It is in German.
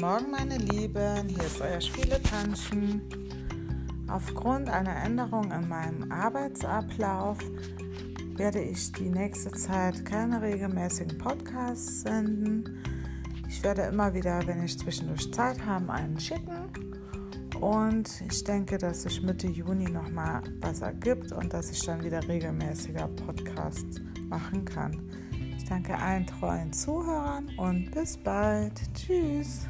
Morgen, meine Lieben. Hier ist euer Spieletanschen. Aufgrund einer Änderung in meinem Arbeitsablauf werde ich die nächste Zeit keine regelmäßigen Podcasts senden. Ich werde immer wieder, wenn ich zwischendurch Zeit habe, einen schicken. Und ich denke, dass sich Mitte Juni nochmal was ergibt und dass ich dann wieder regelmäßiger Podcasts machen kann. Ich danke allen treuen Zuhörern und bis bald. Tschüss.